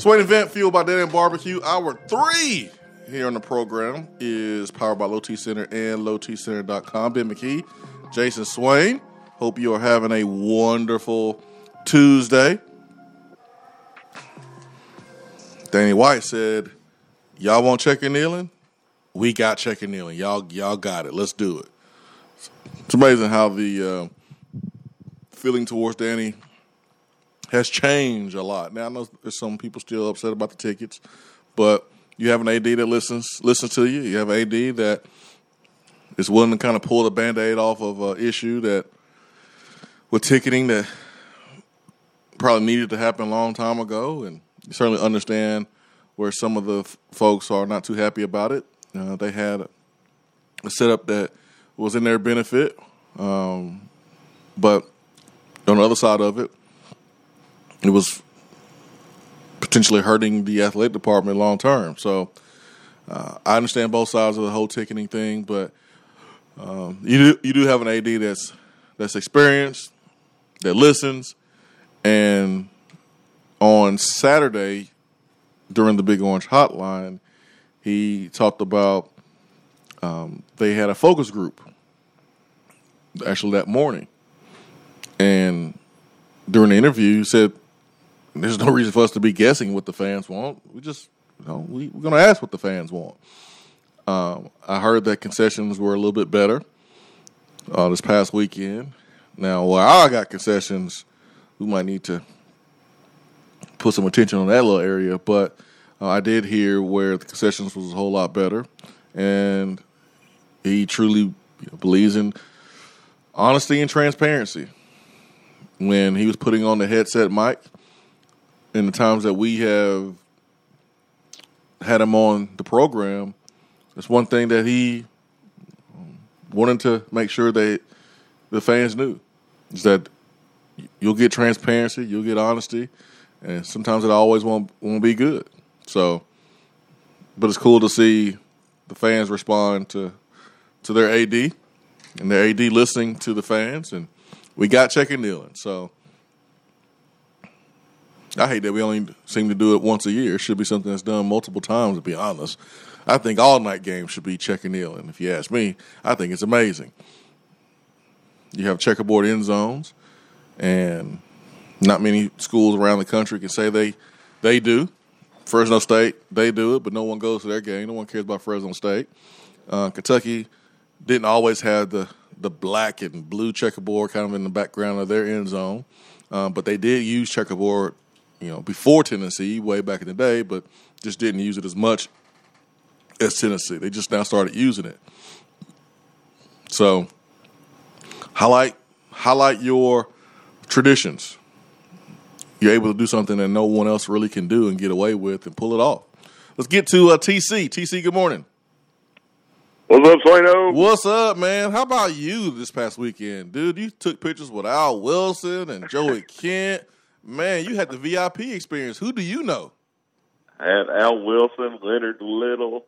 Swain Event Fueled by End Barbecue. Hour three here on the program is powered by Low T Center and LowTCenter.com. Ben McKee, Jason Swain. Hope you are having a wonderful Tuesday. Danny White said, "Y'all want Checker Neyland? We got Checker Neyland. Y'all, y'all got it. Let's do it." It's amazing how the uh, feeling towards Danny has changed a lot. Now I know there's some people still upset about the tickets, but you have an AD that listens listens to you. You have an AD that is willing to kind of pull the band-aid off of an issue that with ticketing that probably needed to happen a long time ago, and you certainly understand where some of the f- folks are not too happy about it. Uh, they had a setup that was in their benefit, um, but on the other side of it, it was potentially hurting the athletic department long term. So uh, I understand both sides of the whole ticketing thing, but um, you do you do have an AD that's that's experienced, that listens, and on Saturday during the Big Orange Hotline, he talked about um, they had a focus group actually that morning, and during the interview, he said there's no reason for us to be guessing what the fans want. We just, you know, we, we're going to ask what the fans want. Um, I heard that concessions were a little bit better uh, this past weekend. Now, where I got concessions, we might need to put some attention on that little area. But uh, I did hear where the concessions was a whole lot better, and he truly you know, believes in honesty and transparency. When he was putting on the headset mic, in the times that we have had him on the program, it's one thing that he wanted to make sure that the fans knew is that you'll get transparency, you'll get honesty, and sometimes it always won't won't be good. So, but it's cool to see the fans respond to to their AD and their AD listening to the fans, and we got Checker Neyland. So I hate that we only seem to do it once a year. It should be something that's done multiple times. To be honest, I think all night games should be Checker Neyland. If you ask me, I think it's amazing. You have checkerboard end zones, and not many schools around the country can say they they do. Fresno State, they do it, but no one goes to their game. No one cares about Fresno State. Uh, Kentucky didn't always have the the black and blue checkerboard kind of in the background of their end zone, uh, but they did use checkerboard, you know, before Tennessee way back in the day, but just didn't use it as much as Tennessee. They just now started using it. So highlight highlight your traditions. You're able to do something that no one else really can do and get away with and pull it off. Let's get to uh, TC. TC, good morning. What's up, Swano? What's up, man? How about you this past weekend, dude? You took pictures with Al Wilson and Joey Kent. Man, you had the VIP experience. Who do you know? I had Al Wilson, Leonard Little,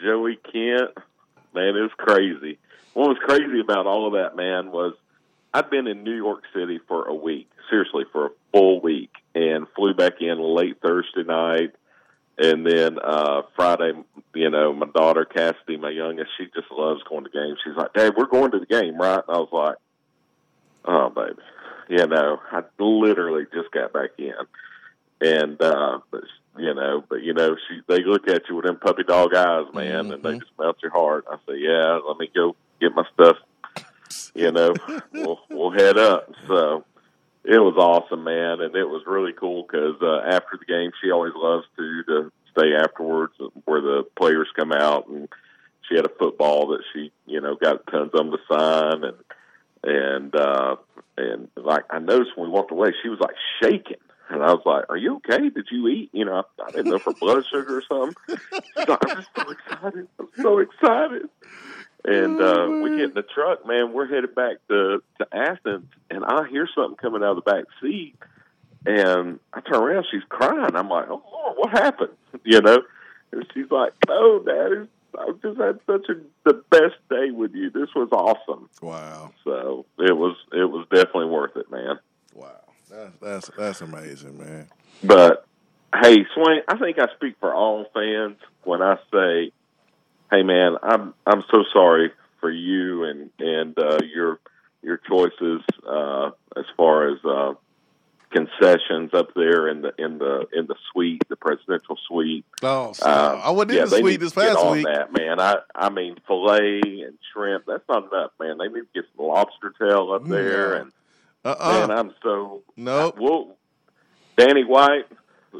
Joey Kent. Man, it was crazy. What was crazy about all of that, man, was I'd been in New York City for a week, seriously, for a full week, and flew back in late Thursday night. And then uh Friday, you know, my daughter Cassidy, my youngest, she just loves going to games. She's like, "Dad, we're going to the game, right?" And I was like, "Oh, baby, you know, I literally just got back in." And uh but you know, but you know, she they look at you with them puppy dog eyes, man, and they just melt your heart. I say, "Yeah, let me go get my stuff." You know, we'll we'll head up. So it was awesome, man, and it was really cool because uh, after the game, she always loves to to stay afterwards, where the players come out, and she had a football that she, you know, got tons of them to sign, and and uh, and like I noticed when we walked away, she was like shaking. And I was like, "Are you okay? Did you eat? You know, I, didn't know for blood sugar or something." She's like, I'm just so excited. I'm so excited. And uh, we get in the truck, man. We're headed back to to Athens, and I hear something coming out of the back seat, and I turn around. She's crying. I'm like, "Oh Lord, what happened?" You know, and she's like, "No, Daddy, I've just had such a the best day with you. This was awesome." Wow. So it was it was definitely worth it, man. Wow. That's that's that's amazing, man. But Hey, Swain, I think I speak for all fans when I say, "Hey, man, I'm I'm so sorry for you and and uh, your your choices uh, as far as uh, concessions up there in the in the in the suite, the presidential suite. Oh, uh, I wasn't yeah, in the suite this past on week. That man, I I mean filet and shrimp. That's not enough, man. They need to get some lobster tail up there, and Uh-uh. man, I'm so Nope. Well, Danny White,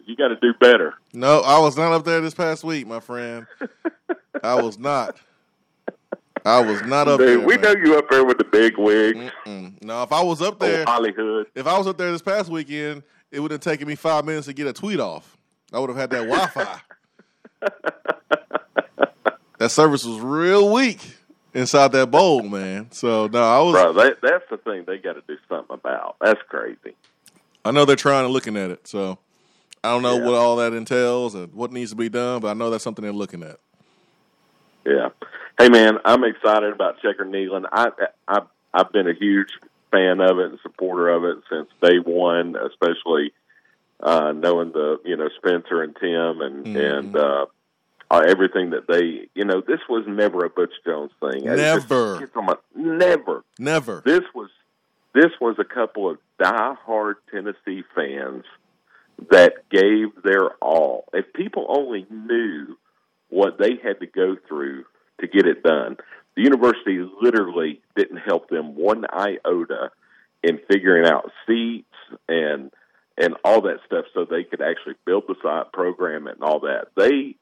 you got to do better. No, I was not up there this past week, my friend. I was not. I was not up Dude, there. we man. know you up there with the big wigs, Mm-mm. No, if I was up there, Hollywood. if I was up there this past weekend, it would have taken me five minutes to get a tweet off. I would have had that Wi-Fi. that service was real weak inside that bowl, man. So no, I was. Bro, that, that's the thing they got to do something about. That's crazy. I know they're trying to looking at it. So I don't know Yeah. what all that entails and what needs to be done, but I know that's something they're looking at. Yeah. Hey, man, I'm excited about Checker Neyland. I, I, I've been a huge fan of it and supporter of it since day one, especially uh, knowing the, you know, Spencer and Tim and, Mhm. and, uh, uh, everything that they, you know, this was never a Butch Jones thing. Just- Never. it's on my- never. Never. This was, this was a couple of diehard Tennessee fans that gave their all. If people only knew what they had to go through to get it done, the university literally didn't help them one iota in figuring out seats and and all that stuff so they could actually build the site, program it, and all that. They,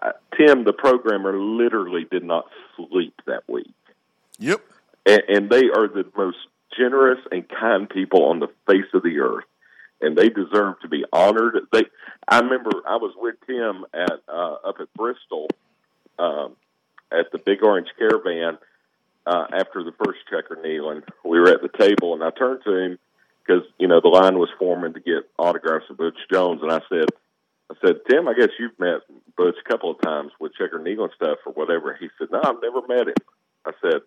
uh, Tim, the programmer, literally did not sleep that week Yep. and, and they are the most generous and kind people on the face of the earth, and they deserve to be honored. They, I remember I was with Tim at uh, up at Bristol um, at the Big Orange Caravan uh, after the first checker Neyland. We were at the table, and I turned to him because you know the line was forming to get autographs of Butch Jones, and I said. I said, Tim, I guess you've met Butch a couple of times with checker Neyland stuff or whatever. He said, No, I've never met him. I said,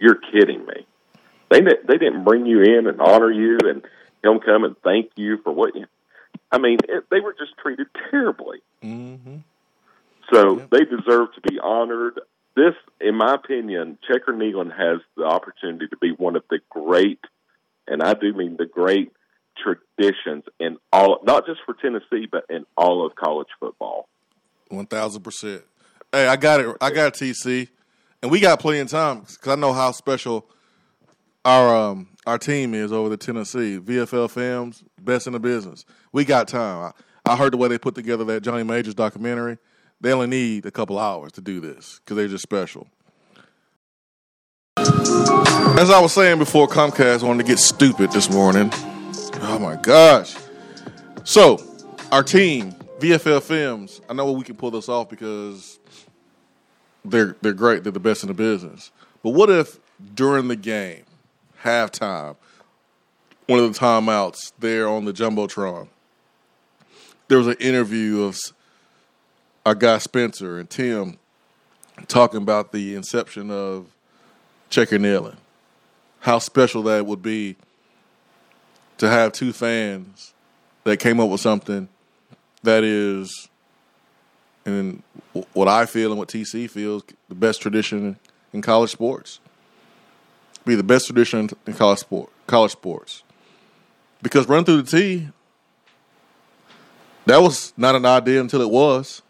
you're kidding me. They they didn't bring you in and honor you and him come and thank you for what you. I mean, it, they were just treated terribly. Mm-hmm. So Yeah. they deserve to be honored. This, in my opinion, Checker Neyland has the opportunity to be one of the great, and I do mean the great traditions in all, not just for Tennessee, but in all of college football. One thousand percent. Hey, I got it. I got TC, and we got plenty of time because I know how special our um our team is over the Tennessee VFL Films, best in the business. We got time. I, I heard the way they put together that Johnny Majors documentary. They only need a couple hours to do this because they're just special. As I was saying before, Comcast wanted to get stupid this morning. Oh my gosh! So, our team, VFL Films, I know we can pull this off because they're they're great. They're the best in the business. But what if during the game, halftime, one of the timeouts there on the jumbotron, there was an interview of our guy Spencer and Tim talking about the inception of Checker Neyland, how special that would be to have two fans that came up with something that is, and what I feel and what TC feels, the best tradition in college sports. Be the best tradition in college sport, college sports, because run through the T. That was not an idea until it was.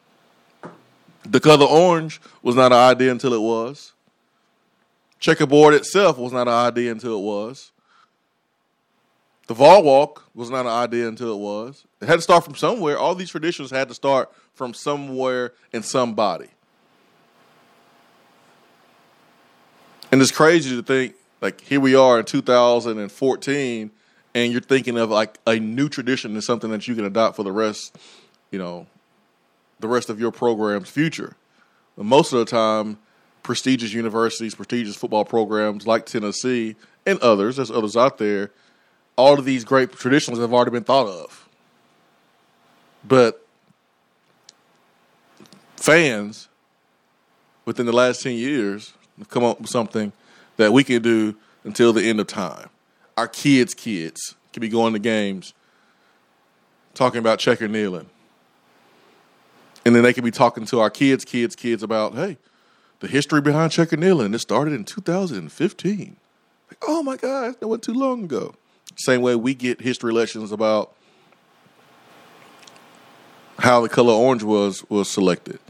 The color orange was not an idea until it was. Checkerboard itself was not an idea until it was. The Vol Walk was not an idea until it was. It had to start from somewhere. All these traditions had to start from somewhere and somebody. And it's crazy to think, like, here we are in 2014, and you're thinking of like a new tradition is something that you can adopt for the rest, you know, the rest of your program's future. Most of the time, prestigious universities, prestigious football programs like Tennessee and others, there's others out there, all of these great traditions have already been thought of. But fans within the last 10 years have come up with something that we can do until the end of time. Our kids' kids can be going to games talking about checker Neyland. And then they could be talking to our kids, kids, kids about, hey, the history behind checker Neyland. It started in 2015. Like, oh my God, that wasn't too long ago. Same way we get history lessons about how the color orange was was selected,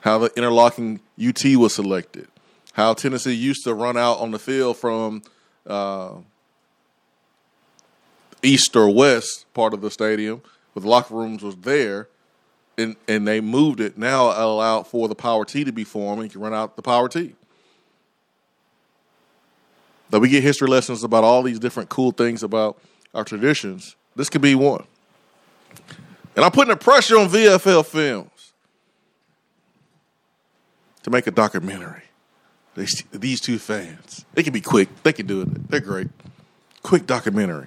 how the interlocking UT was selected, how Tennessee used to run out on the field from uh, east or west part of the stadium, with locker rooms was there, and and they moved it. Now allowed for the power T to be formed, and you can run out the power T. That we get history lessons about all these different cool things about our traditions. This could be one. And I'm putting the pressure on VFL Films to make a documentary. These, these two fans. They can be quick. They can do it. They're great. Quick documentary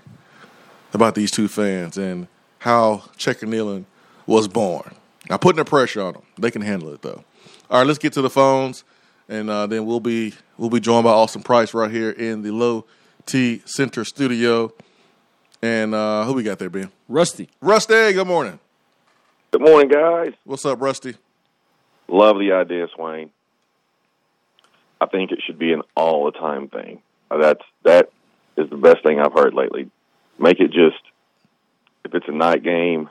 about these two fans and how Checker Neyland was born. I'm putting the pressure on them. They can handle it though. All right, let's get to the phones, and uh, then we'll be we'll be joined by Austin Price right here in the Low T Center studio. And uh, who we got there, Ben? Rusty. Rusty, good morning. Good morning, guys. What's up, Rusty? Love the idea, Swain. I think it should be an all the time thing. That's that is the best thing I've heard lately. Make it just if it's a night game,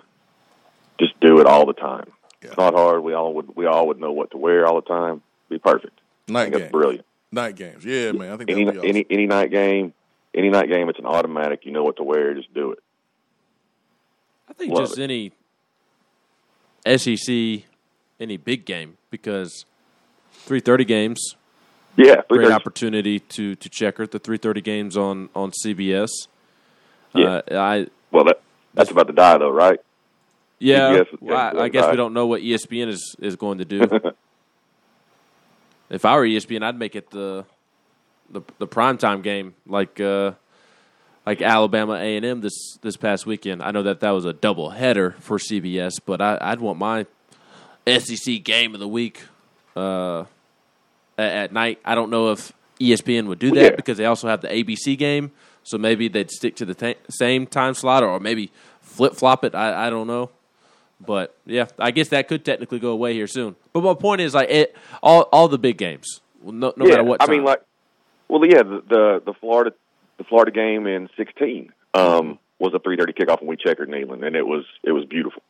just do it all the time. Yeah. It's not hard. We all would we all would know what to wear all the time. Be perfect. I Night think game. brilliant. Night games. Yeah, man. I think Any be awesome. any any night game, any night game, it's an automatic. You know what to wear. Just do it. I think Love just it. any SEC, any big game because three thirty games, Yeah, great opportunity to to checker the three thirty games on on CBS. Yeah. Uh, I Well, that, that's about to die though, right? Yeah, CBS well, I, I guess we don't know what ESPN is is going to do. if I were ESPN, I'd make it the the the primetime game like uh, like Alabama A and M this this past weekend. I know that that was a double header for CBS, but I, I'd want my SEC game of the week uh, at, at night. I don't know if ESPN would do that Yeah. because they also have the ABC game, so maybe they'd stick to the ta same time slot or maybe flip flop it. I, I don't know. But yeah, I guess that could technically go away here soon. But my point is, like, it, all all the big games, no, no yeah, matter what. I mean, like, well, yeah, the the, the Florida the Florida game in sixteen um, was a three thirty kickoff, and we checkered Neyland, and it was it was beautiful.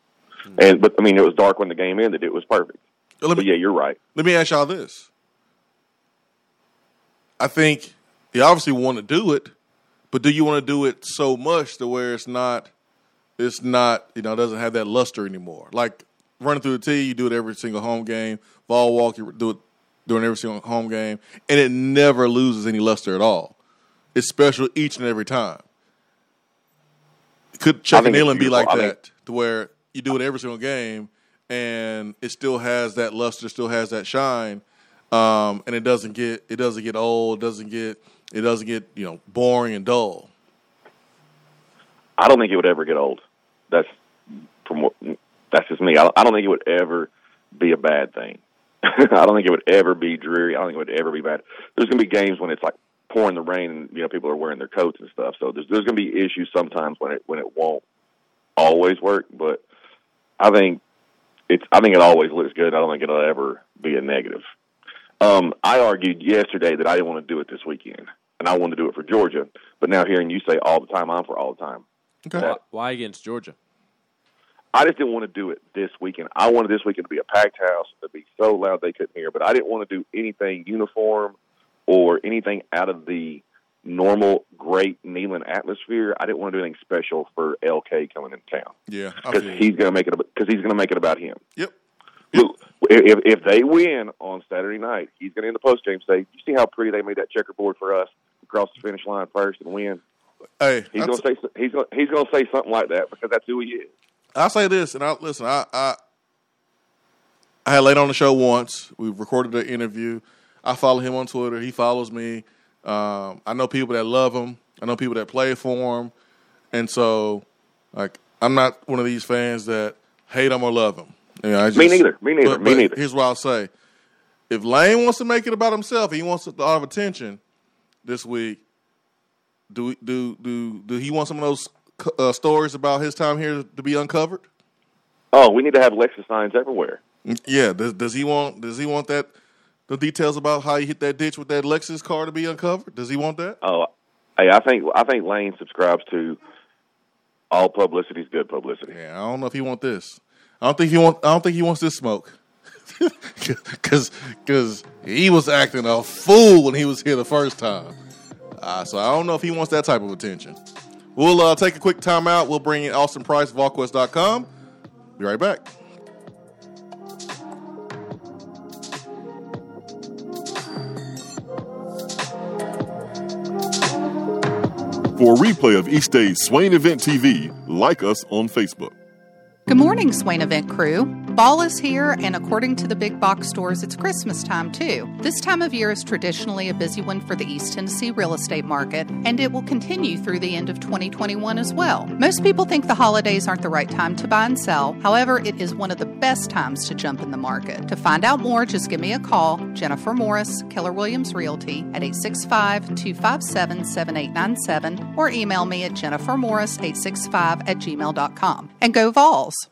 And but I mean, it was dark when the game ended. It was perfect. Let But yeah, you're right. let me ask y'all this. I think you obviously want to do it, but do you want to do it so much to where it's not, it's not, you know, it doesn't have that luster anymore? Like running through the tee, you do it every single home game. Vol Walk, you do it during every single home game, and it never loses any luster at all. It's special each and every time. Could Checker Neyland be like. I that, to where you do it every single game, and it still has that luster, still has that shine, um, and it doesn't get it doesn't get old, doesn't get it doesn't get you know boring and dull. I don't think it would ever get old. That's from what that's just me. I I don't think it would ever be a bad thing. I don't think it would ever be dreary. I don't think it would ever be bad. There's going to be games when it's like pouring the rain and you know people are wearing their coats and stuff. So there's there's going to be issues sometimes when it when it won't always work. But I think it's I think it always looks good. I don't think it'll ever be a negative. Um, I argued yesterday that I didn't want to do it this weekend, and I wanted to do it for Georgia. But now hearing you say all the time, I'm for all the time. Okay, why, why against Georgia? I just didn't want to do it this weekend. I wanted this weekend to be a packed house, to be so loud they couldn't hear. But I didn't want to do anything uniform or anything out of the normal great Neyland atmosphere. I didn't want to do anything special for LK coming in town yeah, because he's going to make it because he's going to make it about him. Yep. Look, if if they win on Saturday night, he's going to in the post game say, "You see how pretty they made that checkerboard for us across the finish line first and win." Hey, He's to say he's going he's to say something like that because that's who he is. I'll say this, and I listen. I, I I had Lane on the show once. We recorded an interview. I follow him on Twitter. He follows me. Um, I know people that love him. I know people that play for him, and so like I'm not one of these fans that hate him or love him. You know, I just, Me neither. Me neither. But, Me but neither. Here's what I'll say: If Lane wants to make it about himself, he wants a lot of attention this week. Do do do do he want some of those uh, stories about his time here to be uncovered? Oh, we need to have Lexus signs everywhere. Yeah. Does, does he want? Does he want that? The details about how he hit that ditch with that Lexus car to be uncovered. Does he want that? Oh, hey, I think I think Lane subscribes to all publicity is good publicity. Yeah, I don't know if he want this. I don't think he want. I don't think he wants this smoke. Because because he was acting a fool when he was here the first time. Uh, so I don't know if he wants that type of attention. We'll uh, take a quick timeout. We'll bring in Austin Price, VolQuest.com. Be right back. For a replay of each day's Swain Event TV, like us on Facebook. Good morning, Swain Event crew. Fall is here, and according to the big box stores, it's Christmas time too. This time of year is traditionally a busy one for the East Tennessee real estate market, and it will continue through the end of 2021 as well. Most people think the holidays aren't the right time to buy and sell. However, it is one of the best times to jump in the market. To find out more, just give me a call, Jennifer Morris, Keller Williams Realty, at 865 257 7897, or email me at jennifermorris865 at gmail.com. And go Vols!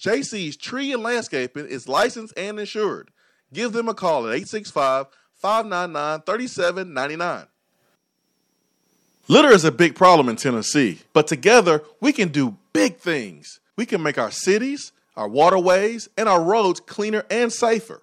JC's Tree and Landscaping is licensed and insured. Give them a call at 865 599 3799. Litter is a big problem in Tennessee, but together we can do big things. We can make our cities, our waterways, and our roads cleaner and safer.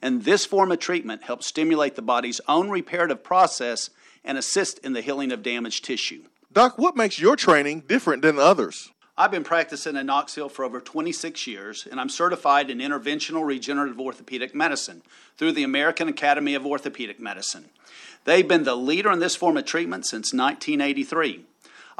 And this form of treatment helps stimulate the body's own reparative process and assist in the healing of damaged tissue. Doc, what makes your training different than others? I've been practicing in Knoxville for over 26 years, and I'm certified in interventional regenerative orthopedic medicine through the American Academy of Orthopedic Medicine. They've been the leader in this form of treatment since 1983.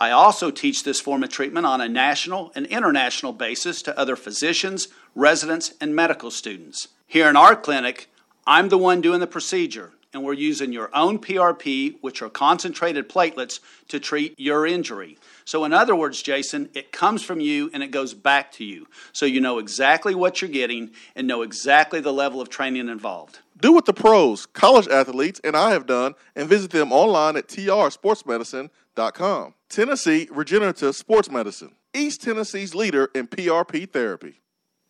I also teach this form of treatment on a national and international basis to other physicians, residents, and medical students. Here in our clinic, I'm the one doing the procedure, and we're using your own PRP, which are concentrated platelets, to treat your injury. So, in other words, Jason, it comes from you and it goes back to you. So you know exactly what you're getting and know exactly the level of training involved. Do what the pros, college athletes, and I have done and visit them online at trsportsmedicine.com. Tennessee Regenerative Sports Medicine, East Tennessee's leader in PRP therapy.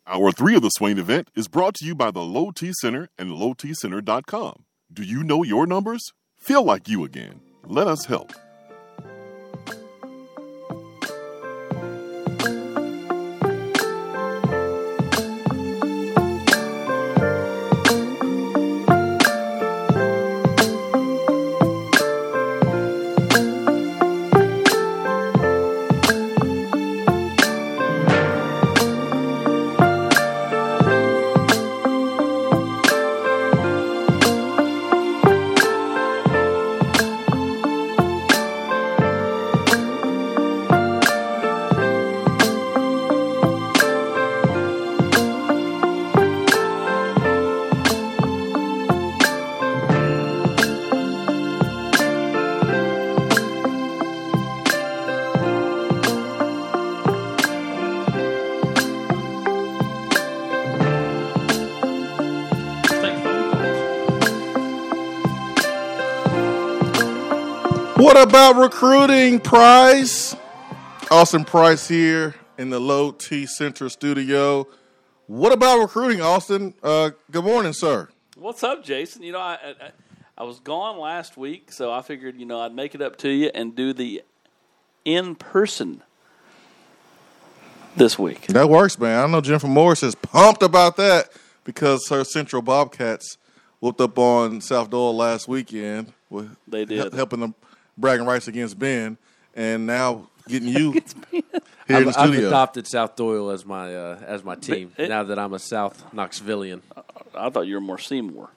Hour three of the Swain event is brought to you by the Low T Center and LowTCenter.com. Do you know your numbers? Feel like you again. Let us help. What about recruiting, Price? Austin Price here in the Low T Center studio. What about recruiting, Austin? Uh, good morning, sir. What's up, Jason? You know, I, I I was gone last week, so I figured you know I'd make it up to you and do the in person this week. That works, man. I know Jennifer Morris is pumped about that because her Central Bobcats whooped up on South Doyle last weekend. With They did. helping them bragging rights against Ben, and now getting you here in I've, the I've studio. adopted South Doyle as my uh, as my team it- now that I'm a South Knoxvillian. I thought you were more Seymour.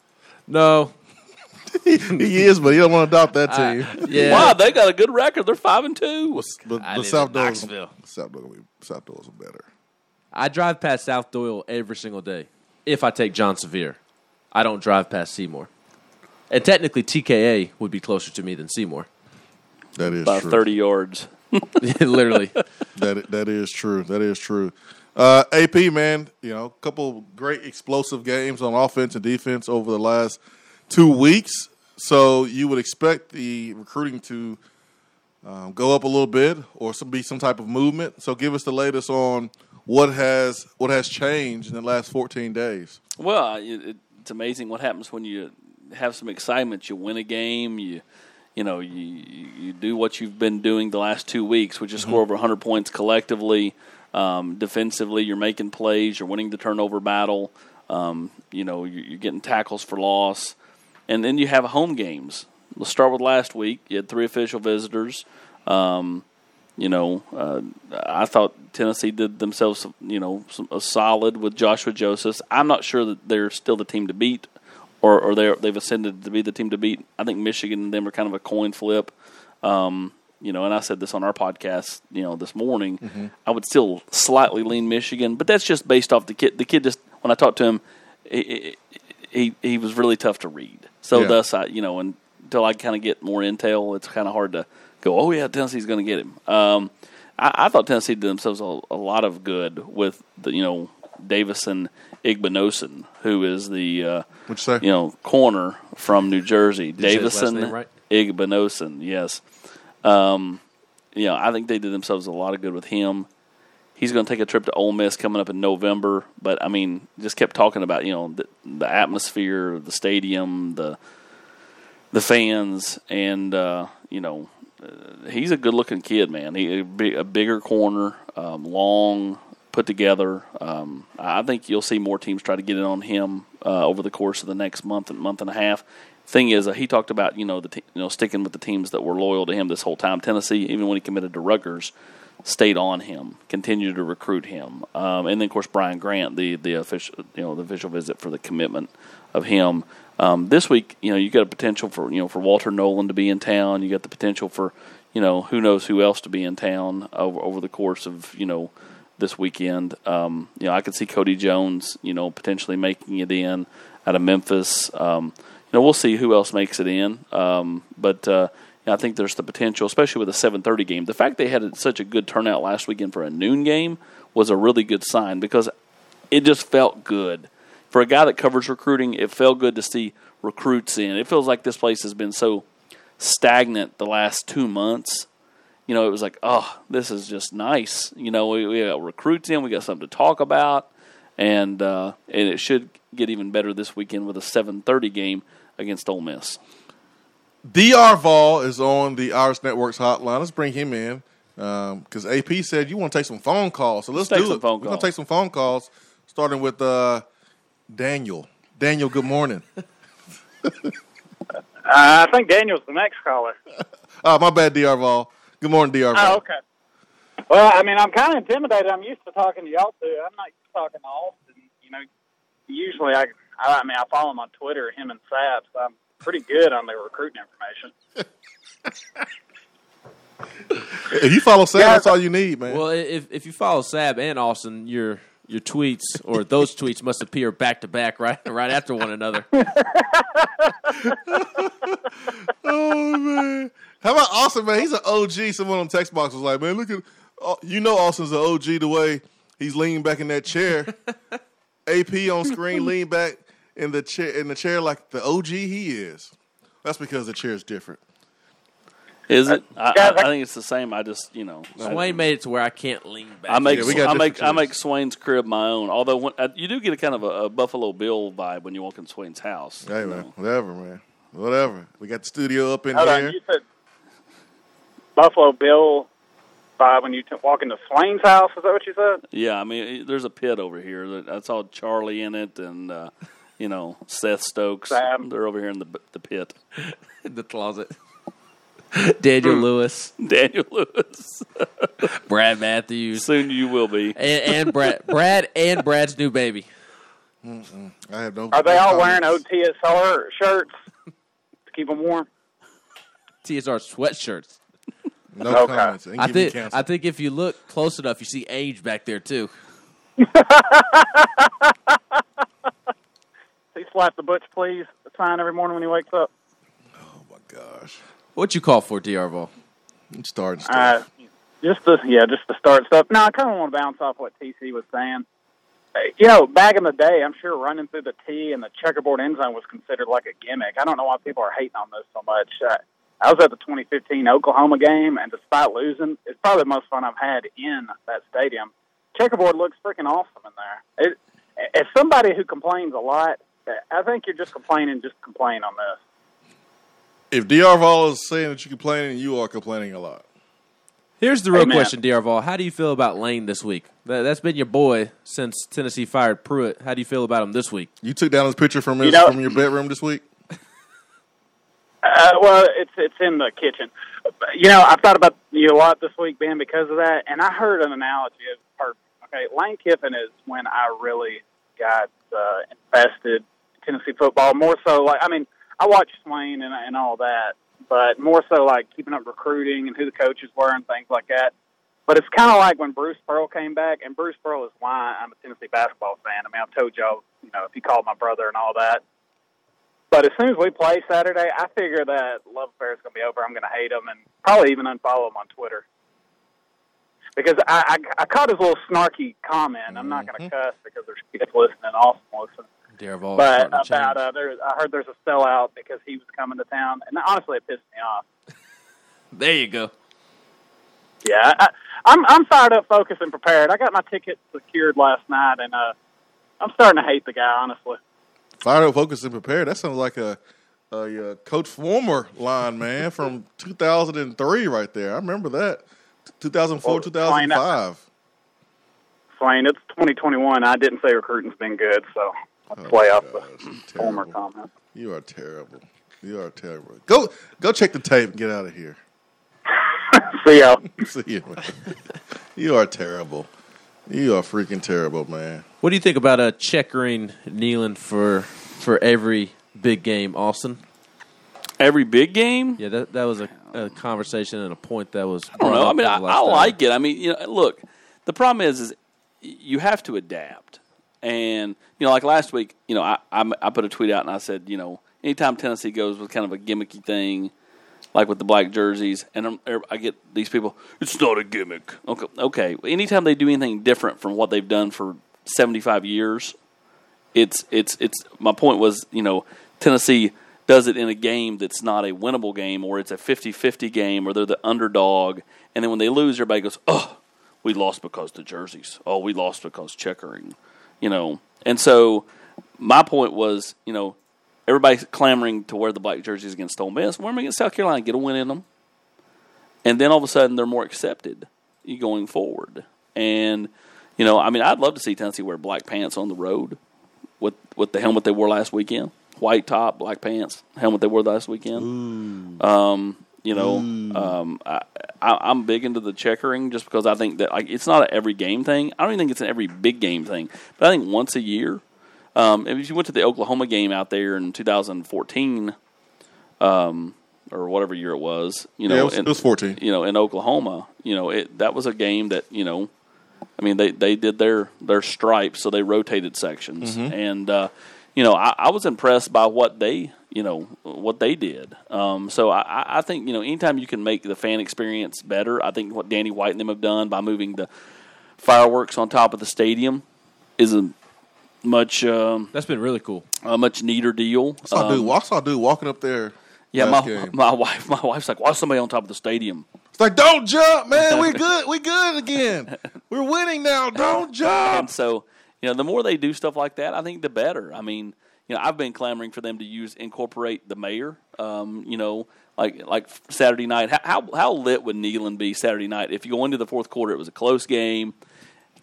No, he is, but he don't want to adopt that team. yeah, Wow, they got a good record. They're five and two. but I but live South in Doyle, Knoxville. South Doyle, South Doyle's better. I drive past South Doyle every single day. If I take John Sevier, I don't drive past Seymour. And technically, TKA would be closer to me than Seymour. That is About true. thirty yards. Literally, That that is true. That is true. Uh, AP man, you know, a couple great explosive games on offense and defense over the last two weeks. So you would expect the recruiting to um, go up a little bit, or some be some type of movement. So give us the latest on what has what has changed in the last fourteen days. Well, it, it's amazing what happens when you have some excitement. You win a game. You, you know, you you do what you've been doing the last two weeks, which is score over 100 points collectively. Um, defensively, you're making plays. You're winning the turnover battle. Um, you know, you're, getting tackles for loss, and then you have home games. Let's start with last week. You had three official visitors. Um, you know, uh, I thought Tennessee did themselves, you know, a solid with Joshua Joseph. I'm not sure that they're still the team to beat, or, or they're, they've ascended to be the team to beat. I think Michigan and them are kind of a coin flip. Um, you know, and I said this on our podcast, you know, this morning. I would still slightly lean Michigan, but that's just based off the kid. The kid just when I talked to him, he he, he was really tough to read. So Yeah. thus, I you know, until I kind of get more intel, it's kind of hard to go. Oh yeah, Tennessee's going to get him. Um, I, I thought Tennessee did themselves a, a lot of good with the you know Davison Igbinosun, who is the uh, What'd you say? you know corner from New Jersey. you say his last Davison name right? Igbinosun, yes. Um, you know, I think they did themselves a lot of good with him. He's going to take a trip to Ole Miss coming up in November, but I mean, just kept talking about you know the, the atmosphere, the stadium, the the fans, and uh, you know, uh, he's a good looking kid, man. He a, big, a bigger corner, um, long, put together. Um, I think you'll see more teams try to get in on him uh, over the course of the next month and month and a half. Thing is, uh, he talked about you know the te- you know sticking with the teams that were loyal to him this whole time. Tennessee, even when he committed to Rutgers, stayed on him, continued to recruit him, um, and then of course Brian Grant, the the official you know the official visit for the commitment of him. Um, this week, you know, you got a potential for you know for Walter Nolan to be in town. You got the potential for you know who knows who else to be in town over over the course of you know this weekend. Um, you know, I could see Cody Jones, you know, potentially making it in out of Memphis. Um, you know, we'll see who else makes it in. Um, but uh, I think there's the potential, especially with a 7:30 game. The fact they had such a good turnout last weekend for a noon game was a really good sign because it just felt good for a guy that covers recruiting. It felt good to see recruits in. It feels like this place has been so stagnant the last two months. You know, it was like, oh, this is just nice. You know, we, we got recruits in, we got something to talk about, and uh, and it should get even better this weekend with a 7:30 game against Ole Miss. Dr. Vol is on the Irish Networks hotline. Let's bring him in because AP said you want to take some phone calls. So let's, Let's take do some it. phone We're going to take some phone calls, starting with uh, Daniel. Daniel, good morning. Uh, I think Daniel's the next caller. Uh, my bad, Dr. Vol. Good morning, Dr. Oh, okay. Well, I mean, I'm kind of intimidated. I'm used to talking to y'all too. I'm not used to talking to Austin. You know, usually I, I, I mean, I follow him on Twitter, him and Sab, so I'm pretty good on their recruiting information. If you follow Sab, Yeah. that's all you need, man. well, if if you follow Sab and Austin, your your tweets or those tweets must appear back to back, right right after one another. oh man, how about Austin, man? He's an OG. Someone on the text box was like, man, look at oh, you know Austin's an OG the way he's leaning back in that chair. AP on screen, lean back in the chair in the chair like the OG he is. That's because the chair is different. Is it? I, I, I think- it's the same. I just you know. Swain made it to where I can't lean back. I make Yeah, we got I make different I make. Swain's crib my own. Although when, uh, you do get a kind of a, a Buffalo Bill vibe when you walk in Swain's house. Hey man, know. whatever, man, whatever. We got the studio up in Hold on, here. you said Buffalo Bill vibe when you t- walk into Swain's house. Is that what you said? Yeah, I mean, there's a pit over here that- that's all Charlie in it, and uh, you know Seth Stokes. Sam. They're over here in the the pit. in the closet. Daniel Lewis, Daniel Lewis. Brad Matthews, Soon you will be. and, and Brad, Brad, and Brad's new baby. I have no. Are they no all wearing. OTSR shirts to keep them warm? TSR sweatshirts. No Okay. comments. I think. I think if you look close enough, you see age back there too. He slap the butch, please. Sign every morning when he wakes up. oh my gosh, What you call for, Dr. Vol? I'm Uh, stuff. just to yeah, just to start stuff. No, I kind of want to bounce off what TC was saying. You know, back in the day, I'm sure running through the tee and the checkerboard end zone was considered like a gimmick. I don't know why people are hating on this so much. Uh, I was at the 2015 Oklahoma game, and despite losing, it's probably the most fun I've had in that stadium. Checkerboard looks freaking awesome in there. It, as somebody who complains a lot, I think you're just complaining, just complain on this. If Dr. Vol is saying that you're complaining, you are complaining a lot. Here's the real Amen. question, Dr. Vol. How do you feel about Lane this week? That, that's been your boy since Tennessee fired Pruitt. How do you feel about him this week? You took down his picture from his, You know- from your bedroom this week. Uh, well, it's it's in the kitchen. You know, I've thought about you a lot this week, Ben, because of that. And I heard an analogy of perfect. Okay, Lane Kiffin is when I really got uh, invested in Tennessee football. More so, like I mean, I watched Swain and and all that, but more so like keeping up recruiting and who the coaches were and things like that. But it's kind of like when Bruce Pearl came back, and Bruce Pearl is why I'm a Tennessee basketball fan. I mean, I've told y'all, you know, if he called my brother and all that. But as soon as we play Saturday, I figure that love affair is going to be over. I'm going to hate him and probably even unfollow him on Twitter because I, I, I caught his little snarky comment. I'm not going to cuss because there's kids listening, awesome listening. Dr. Vol But starting to about uh, there, I heard there's a sellout because he was coming to town, and honestly, it pissed me off. there you go. Yeah, I, I'm I'm fired up, focused, and prepared. I got my ticket secured last night, and uh, I'm starting to hate the guy. Honestly, Fired up, focused, and prepared. That sounds like a, a, uh Coach Fulmer line, man, from 2003 right there. I remember that. 2004, Well, 2005. Swain, it's 2021. I didn't say recruiting's been good, so I'll Oh, play off the Fulmer comment. You are terrible. You are terrible. Go go check the tape and get out of here. See ya. See you, man. You are terrible. You are freaking terrible, man. What do you think about uh, checkering Neyland for for every big game, Austin? Every big game. Yeah, that that was a, a conversation and a point that was. I don't know. I mean, I, I like it. I mean, you know, look, the problem is, is you have to adapt. And you know, like last week, you know, I, I I put a tweet out and I said, you know, anytime Tennessee goes with kind of a gimmicky thing, like with the black jerseys, and I'm, er, I get these people, it's not a gimmick. Okay, okay. Anytime they do anything different from what they've done for 75 years, it's it's it's. My point was, you know, Tennessee does it in a game that's not a winnable game, or it's a 50-50 game, or they're the underdog, and then when they lose, everybody goes, oh, we lost because the jerseys. Oh, we lost because checkering. You know, and so my point was, you know, everybody's clamoring to wear the black jerseys against Ole Miss. Wear them against South Carolina, get a win in them, and then all of a sudden they're more accepted going forward. And you know, I mean, I'd love to see Tennessee wear black pants on the road with with the helmet they wore last weekend, white top, black pants, helmet they wore last weekend. Um, you know, um, I, I, I'm big into the checkering just because I think that like it's not an every game thing. I don't even think it's an every big game thing, but I think once a year. Um, if you went to the Oklahoma game out there in 2014, um, or whatever year it was, you know, yeah, it was, in- it was 14. you know, in Oklahoma, you know, it that was a game that you know, I mean, they they did their their stripes, so they rotated sections, and uh, you know, I, I was impressed by what they you know what they did. Um, so I- I, I think you know, anytime you can make the fan experience better, I think what Danny White and them have done by moving the fireworks on top of the stadium is a much um, That's been really cool. a much neater deal. I saw, Um, dude, I saw a dude walking up there Yeah, my game. my wife my wife's like, why is somebody on top of the stadium? It's like, don't jump, man. We're good. We good again. We're winning now. Don't jump. And jump. so, you know, the more they do stuff like that, I think the better. I mean, you know, I've been clamoring for them to use incorporate the mayor. Um, you know, like like Saturday night. How how, how lit would Neyland be Saturday night if you go into the fourth quarter? It was a close game.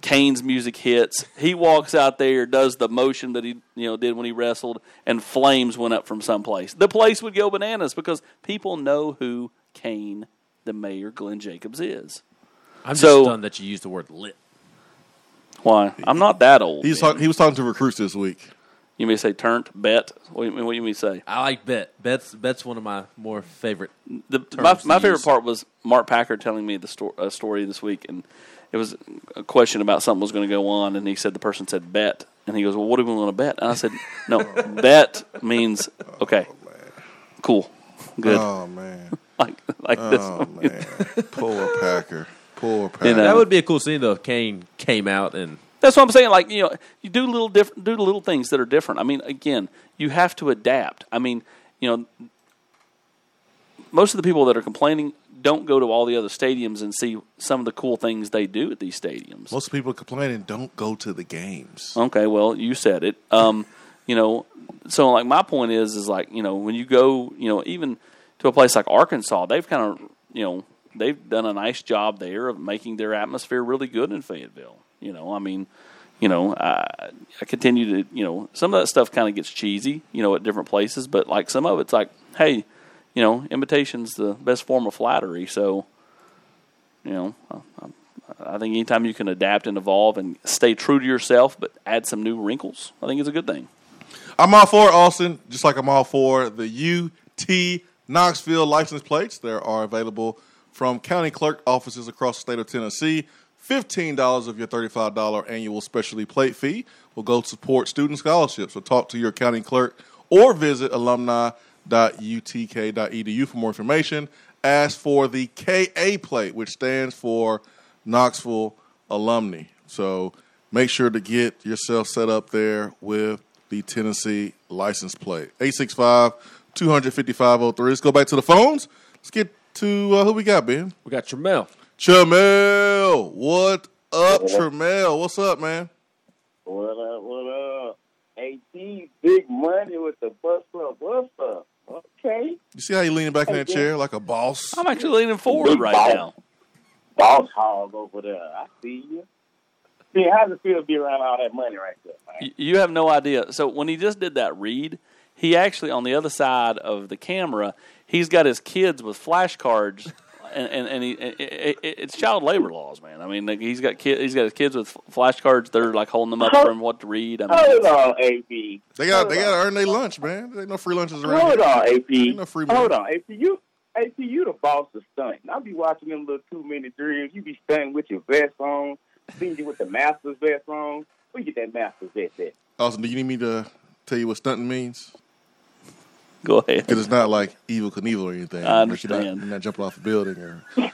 Kane's music hits. He walks out there, does the motion that he you know did when he wrestled, and flames went up from someplace. The place would go bananas because people know who Kane, the mayor, Glenn Jacobs is. I'm just So- stunned that you used the word lit. Why? I'm not that old. He's talk, he was talking to recruits this week. You may say turnt, bet. What do you, what do you mean say? I like bet. Bet's bet's one of my more favorite. The, my terms to my favorite use. part was Mark Packer telling me the sto- uh, story this week, and it was a question about something was going to go on, and he said the person said bet, and he goes, "Well, what do we want to bet?" And I said, "No, bet means okay, oh, cool, good, Oh man. like like Oh this." man. Poor Packer. Poor Packer. You know. That would be a cool scene though. If Kane came out and That's what I'm saying. Like you know, you do little different, do little things that are different. I mean, again, you have to adapt. I mean, you know, most of the people that are complaining don't go to all the other stadiums and see some of the cool things they do at these stadiums. Most people complaining don't go to the games. Okay, well, you said it. Um, you know, so like my point is, is like you know when you go, you know, even to a place like Arkansas, they've kind of you know they've done a nice job there of making their atmosphere really good in Fayetteville. You know, I mean, you know, I, I continue to you know some of that stuff kind of gets cheesy, you know, at different places, but like some of it's like, hey, you know, imitation's the best form of flattery, so. You know, I, I think anytime you can adapt and evolve and stay true to yourself, but add some new wrinkles, I think it's a good thing. I'm all for it, Austin, just like I'm all for the UT Knoxville license plates. There are available from county clerk offices across the state of Tennessee. $15 of your $35 annual specialty plate fee will go to support student scholarships. So talk to your county clerk or visit alumni.utk.edu for more information. Ask for the KA plate, which stands for Knoxville Alumni. So make sure to get yourself set up there with the Tennessee license plate. 865 255 Let's go back to the phones. Let's get to uh, who we got, Ben. we got Tramel. Tramel. What up, Tramel? What's up, man? What up, what up? 18, big money with the bus up, what's up? Okay. You see how you leaning back in that chair like a boss? I'm actually leaning forward Big right ball. now. Boss hog over there. I see you. See, how does it feel to be around all that money right there, man? You have no idea. So when he just did that read, he actually on the other side of the camera, he's got his kids with flashcards. And, and, and he, it, it, it's child labor laws, man. I mean, like he's got kid, he's got his kids with flashcards. They're like holding them up for him what to read. I mean, Hold on, AP. They got Hold they got to earn their lunch, man. There ain't no free lunches around Hold here. on, AP. Ain't no free Hold money. on, AP. You, AP, you the boss of stunting. I be watching them little two minute drills. You be stunting with your vest on. Seeing you with the master's vest on. Where you get that master's vest at? Austin, do you need me to tell you what stunting means? go ahead. Because it's not like evil Knievel or anything. I Like, you're not- understand. You're not jumping off a building or.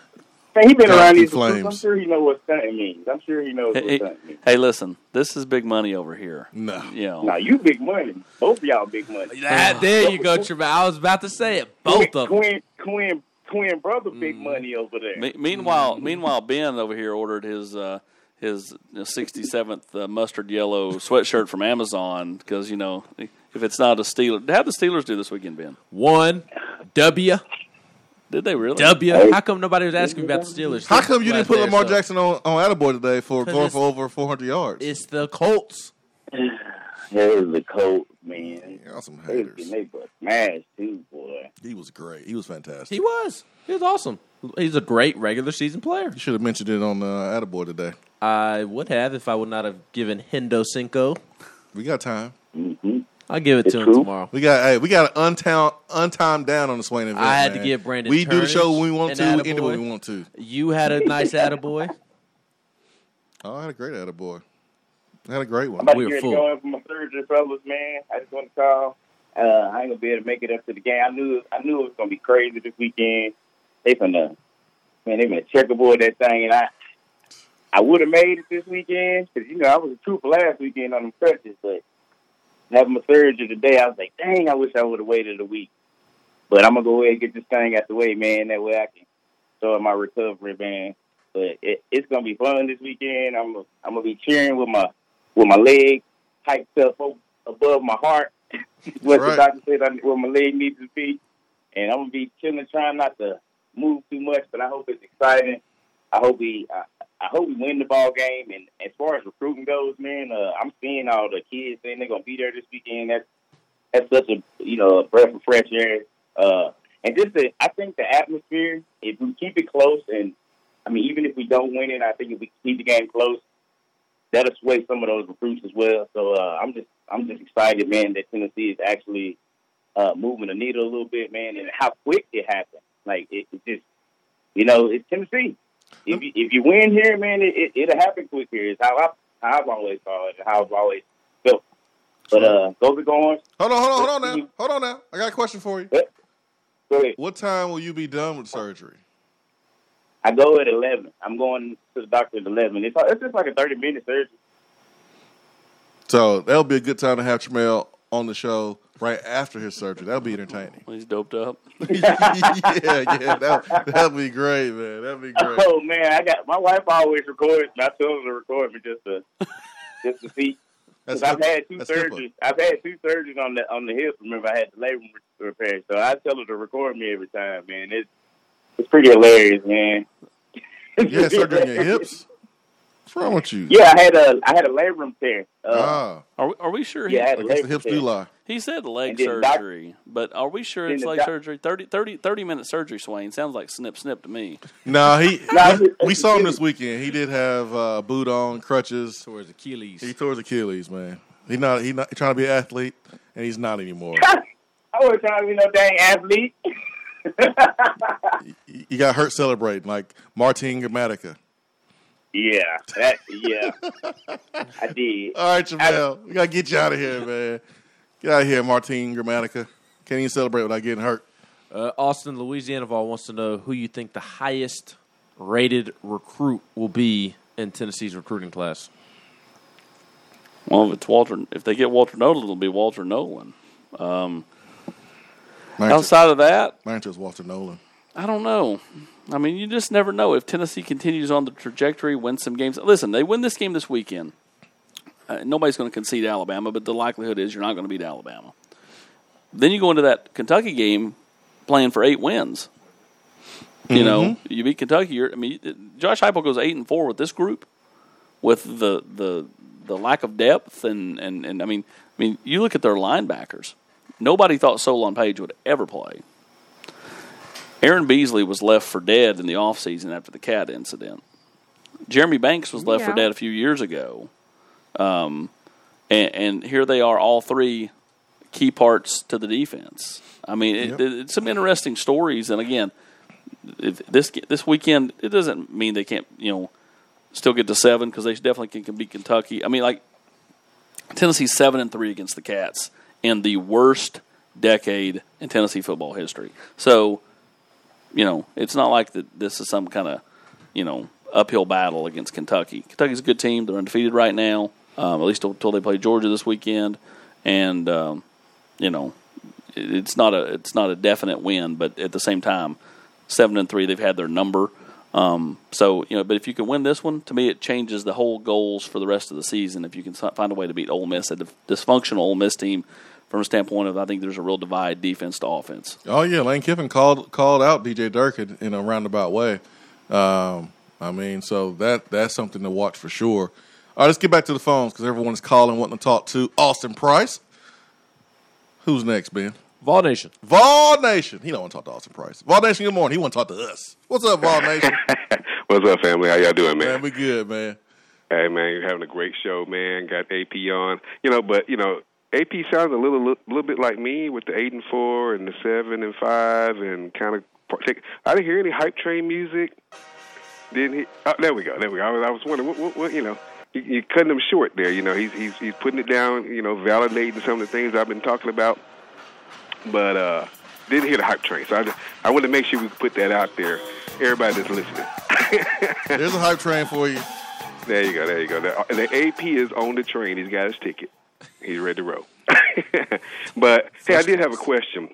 Man, he been God, around these recruits. I'm sure he knows what stunting means. I'm sure he knows what Hey, stunting means. hey, listen, this is big money over here. No. You know, Now you big money. Both of y'all big money. That, there you go, Tramel. I was about to say it. Both of them. twin, twin, twin brother, big Mm. money over there. Me- meanwhile, meanwhile, Ben over here ordered his uh, his sixty seventh uh, mustard yellow sweatshirt from Amazon because you know if it's not a Steeler, how the Steelers do this weekend, Ben? One W Did they really? W. How come nobody was asking about the Steelers? How come you didn't put Lamar so? Jackson on, on Attaboy today for 'Cause going for over 400 yards? It's the Colts. There's the Colts, man. Y'all some They was haters. getting they butt smashed too, boy. He was great. He was fantastic. He was. He was awesome. He's a great regular season player. You should have mentioned it on uh, Attaboy today. I would have if I would not have given Hendo Cinco. We got time. Mm-hmm. I'll give it It's to him true. tomorrow. We got hey, we got an untown untimed down on the Swain event. I had to man. give Brandon We do the show when we want to. We end it attaboy. when we want to. You had a nice attaboy. Oh, I had a great Attaboy. I had a great one. I'm one. about We to were get full. going for my surgery, fellas, man. I just want to call. Uh, I ain't gonna be able to make it up to the game. I knew I knew it was gonna be crazy this weekend. They finna, man, they finna checkerboard that thing, and I, I would have made it this weekend because you know I was a trooper last weekend on them crutches, but having my surgery today, I was like, dang, I wish I would have waited a week. but I'm gonna go ahead and get this thing out the way, man. That way I can start my recovery, man. But it, it's gonna be fun this weekend. I'm gonna, I'm gonna be cheering with my with my leg hiked up above my heart. what right. the doctor said, I, where my leg needs to be, and I'm gonna be chilling, trying not to move too much. But I hope it's exciting. I hope we, I, I hope we win the ball game. And as far as recruiting goes, man, uh, I'm seeing all the kids saying they're gonna be there this weekend. That's that's such a you know a breath of fresh air. Uh, and just the, I think the atmosphere. If we keep it close, and I mean, even if we don't win it, I think if we keep the game close, that'll sway some of those recruits as well. So uh, I'm just I'm just excited, man, that Tennessee is actually uh, moving the needle a little bit, man, and how quick it happened. Like it, it just, you know, it's Tennessee. If you, if you win here, man, it, it it'll happen quick here. It's how I how I've always thought it, how I've always felt. But uh, go be going. Hold on, hold on, hold on now. Hold on now. I got a question for you. Go ahead. What time will you be done with surgery? I go at eleven. I'm going to the doctor at eleven. It's it's just like a thirty minute surgery. So that'll be a good time to have Tramel on the show right after his surgery. That'll be entertaining. When he's doped up. yeah, yeah, that that'll be great, man. That'll be great. Oh man, I got my wife always records. and I tell her to record me just to just to see. Because I've had two surgeries. I've had two surgeries on the on the hip. Remember, I had the labrum re- repair, so I tell her to record me every time. Man, it's it's pretty hilarious, man. You had surgery on your hips? What's wrong with you? Yeah, I had a I had a labrum tear. Uh, Ah, Are we, are we sure he, yeah, I had a I guess the labrum hips tear. do lie. he said leg And then doc- surgery, but are we sure it's leg doc- surgery? 30, 30, 30 minute surgery, Swain. Sounds like snip, snip to me. No, he. We saw him this weekend. He did have uh, a boot on, crutches. towards Achilles. He tore his Achilles, man. He not he not he trying to be an athlete, and he's not anymore. I wasn't trying to be no dang athlete. He- he got hurt celebrating like Martin Gramatica. Yeah, that yeah, I did. All right, Jamel, we gotta get you out of here, man. Get out of here, Martin Gramatica. Can't even celebrate without getting hurt. Uh, Austin, Louisiana Vol wants to know who you think the highest rated recruit will be in Tennessee's recruiting class. Well, if it's Walter, if they get Walter Nolan, it'll be Walter Nolan. Um, My outside of that, my answer is Walter Nolan. I don't know. I mean, you just never know. If Tennessee continues on the trajectory, win some games. Listen, they win this game this weekend. Uh, nobody's going to concede Alabama, but the likelihood is you're not going to beat Alabama. Then you go into that Kentucky game playing for eight wins. You know, you beat Kentucky. You're, I mean, Josh Heupel goes eight and four with this group, with the the the lack of depth and and and I mean, I mean, you look at their linebackers. Nobody thought Solon Page would ever play. Aaron Beasley was left for dead in the offseason after the cat incident. Jeremy Banks was left for dead a few years ago. Um, and, and here they are, all three key parts to the defense. I mean, it, Yep. it, it's some interesting stories. And again, if this this weekend, it doesn't mean they can't, you know, still get to seven because they definitely can, can beat Kentucky. I mean, like Tennessee's seven and three against the Cats in the worst decade in Tennessee football history. So, you know, it's not like that. This is some kind of, you know, uphill battle against Kentucky. Kentucky's a good team. They're undefeated right now, um, at least until they play Georgia this weekend. And um, you know, it's not a it's not a definite win, but at the same time, seven and three, they've had their number. Um, so you know, but if you can win this one, to me, it changes the whole goals for the rest of the season. If you can find a way to beat Ole Miss, a dysfunctional Ole Miss team, from a standpoint of I think there's a real divide defense to offense. Oh yeah, Lane Kiffin called called out DJ Durkin in a roundabout way. Um, I mean, so that that's something to watch for sure. All right, let's get back to the phones because everyone is calling, wanting to talk to Austin Price. Who's next, Ben? Vol Nation. Vol Nation. He don't want to talk to Austin Price. Vol Nation, good morning. He want to talk to us. What's up, Vol Nation? What's up, family? How y'all doing, man? man, we good, man. Hey, man, you're having a great show, man. Got AP on, you know, but you know, AP sounds a little, little, little bit like me with the eight and four and the seven and five, and kind of. I didn't hear any hype train music. Didn't he? Oh, there we go. There we go. I was, I was wondering, what, what, what you know, you, you're cutting him short there. You know, he's he's he's putting it down. You know, validating some of the things I've been talking about, but uh didn't hear the hype train. So I, just, I want to make sure we put that out there. Everybody that's listening. There's a hype train for you. There you go. There you go. The, the AP is on the train. He's got his ticket. He's ready to roll. but hey, I did have a question.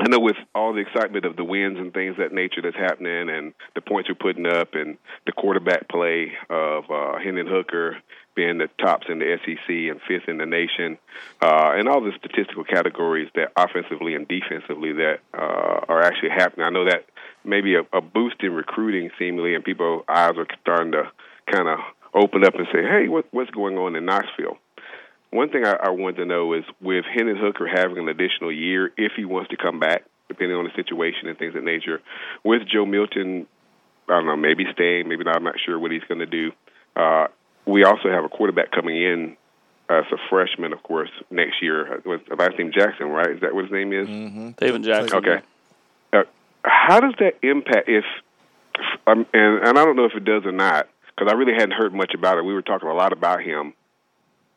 I know with all the excitement of the wins and things that nature that's happening, and the points we're putting up, and the quarterback play of uh, Hendon Hooker being the tops in the SEC and fifth in the nation, uh, and all the statistical categories that offensively and defensively that uh, are actually happening. I know that maybe a, a boost in recruiting seemingly, and people's eyes are starting to kind of open up and say, "Hey, what, what's going on in Knoxville?" One thing I, I wanted to know is with Hendon Hooker having an additional year, if he wants to come back, depending on the situation and things of nature, with Joe Milton, I don't know, maybe staying, maybe not. I'm not sure what he's going to do. Uh, we also have a quarterback coming in as a freshman, of course, next year. With last name Jackson, right? Is that what his name is? Mm-hmm. David Jackson. Okay. Uh, how does that impact if, um, and and I don't know if it does or not, because I really hadn't heard much about it. We were talking a lot about him,